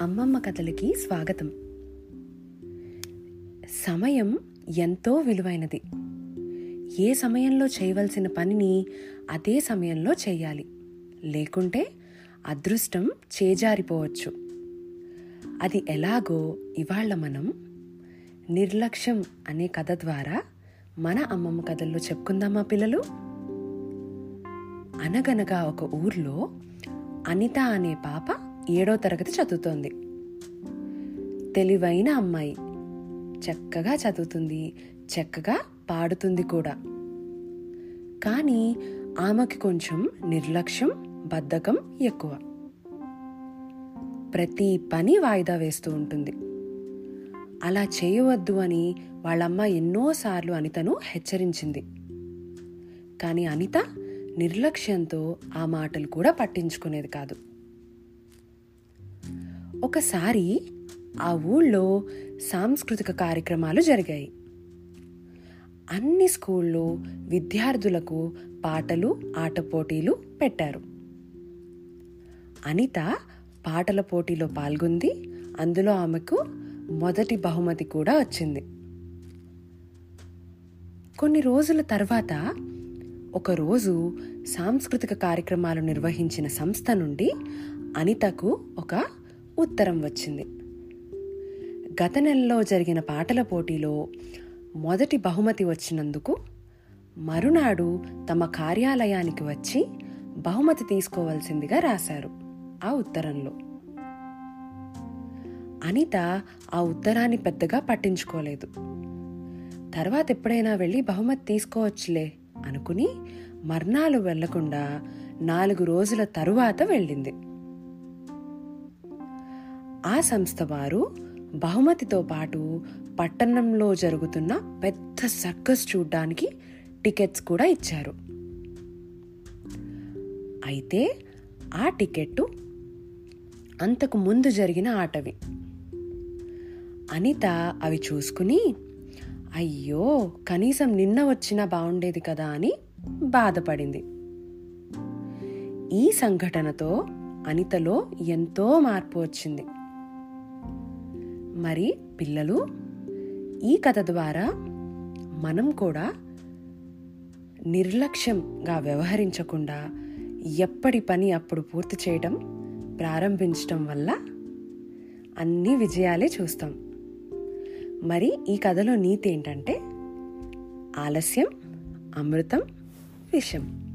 అమ్మమ్మ కథలకి స్వాగతం. సమయం ఎంతో విలువైనది. ఏ సమయంలో చేయవలసిన పనిని అదే సమయంలో చేయాలి. లేకుంటే అదృష్టం చేజారిపోవచ్చు. అది ఎలాగో ఇవాళ మనం నిర్లక్ష్యం అనే కథ ద్వారా మన అమ్మమ్మ కథల్లో చెప్పుకుందామా పిల్లలు? అనగనగా ఒక ఊర్లో అనిత అనే పాప ఏడో తరగతి చదువుతోంది. తెలివైన అమ్మాయి. చక్కగా చదువుతుంది. చక్కగా పాడుతుంది కూడా. కానీ ఆమెకి కొంచెం నిర్లక్ష్యం బద్ధకం ఎక్కువ. ప్రతి పని వాయిదా వేస్తూ ఉంటుంది. అలా చేయవద్దు అని వాళ్ళమ్మ ఎన్నోసార్లు అనితను హెచ్చరించింది. కానీ అనిత నిర్లక్ష్యంతో ఆ మాటలు కూడా పట్టించుకునేది కాదు. ఒకసారి ఆ ఊళ్ళో సాంస్కృతిక కార్యక్రమాలు జరిగాయి. అన్ని స్కూళ్ళు విద్యార్థులకు పాటలు ఆట పోటీలు పెట్టారు. అనిత పాటల పోటీలో పాల్గొంది. అందులో ఆమెకు మొదటి బహుమతి కూడా వచ్చింది. కొన్ని రోజుల తర్వాత ఒకరోజు సాంస్కృతిక కార్యక్రమాలు నిర్వహించిన సంస్థ నుండి అనితకు ఒక ఉత్తరం వచ్చింది. గత నెలలో జరిగిన పాటల పోటీలో మొదటి బహుమతి వచ్చినందుకు మరునాడు తమ కార్యాలయానికి వచ్చి బహుమతి తీసుకోవాల్సిందిగా రాశారు ఆ ఉత్తరంలో. అనిత ఆ ఉత్తరాన్ని పెద్దగా పట్టించుకోలేదు. తర్వాత ఎప్పుడైనా వెళ్ళి బహుమతి తీసుకోవచ్చులే అనుకుని మర్నాలు వెళ్ళకుండా నాలుగు రోజుల తరువాత వెళ్ళింది. ఆ సంస్థ వారు బహుమతితో పాటు పట్టణంలో జరుగుతున్న పెద్ద సర్కస్ చూడ్డానికి టికెట్స్ కూడా ఇచ్చారు. అయితే ఆ టికెట్టు అంతకు ముందు జరిగిన ఆటవి. అనిత అవి చూసుకుని అయ్యో కనీసం నిన్న వచ్చినా బాగుండేది కదా అని బాధపడింది. ఈ సంఘటనతో అనితలో ఎంతో మార్పు వచ్చింది. మరి పిల్లలు ఈ కథ ద్వారా మనం కూడా నిర్లక్ష్యంగా వ్యవహరించకుండా ఎప్పటి పని అప్పుడు పూర్తి చేయడం ప్రారంభించడం వల్ల అన్ని విజయాలే చూస్తాం. మరి ఈ కథలో నీతి ఏంటంటే ఆలస్యం అమృతం విషం.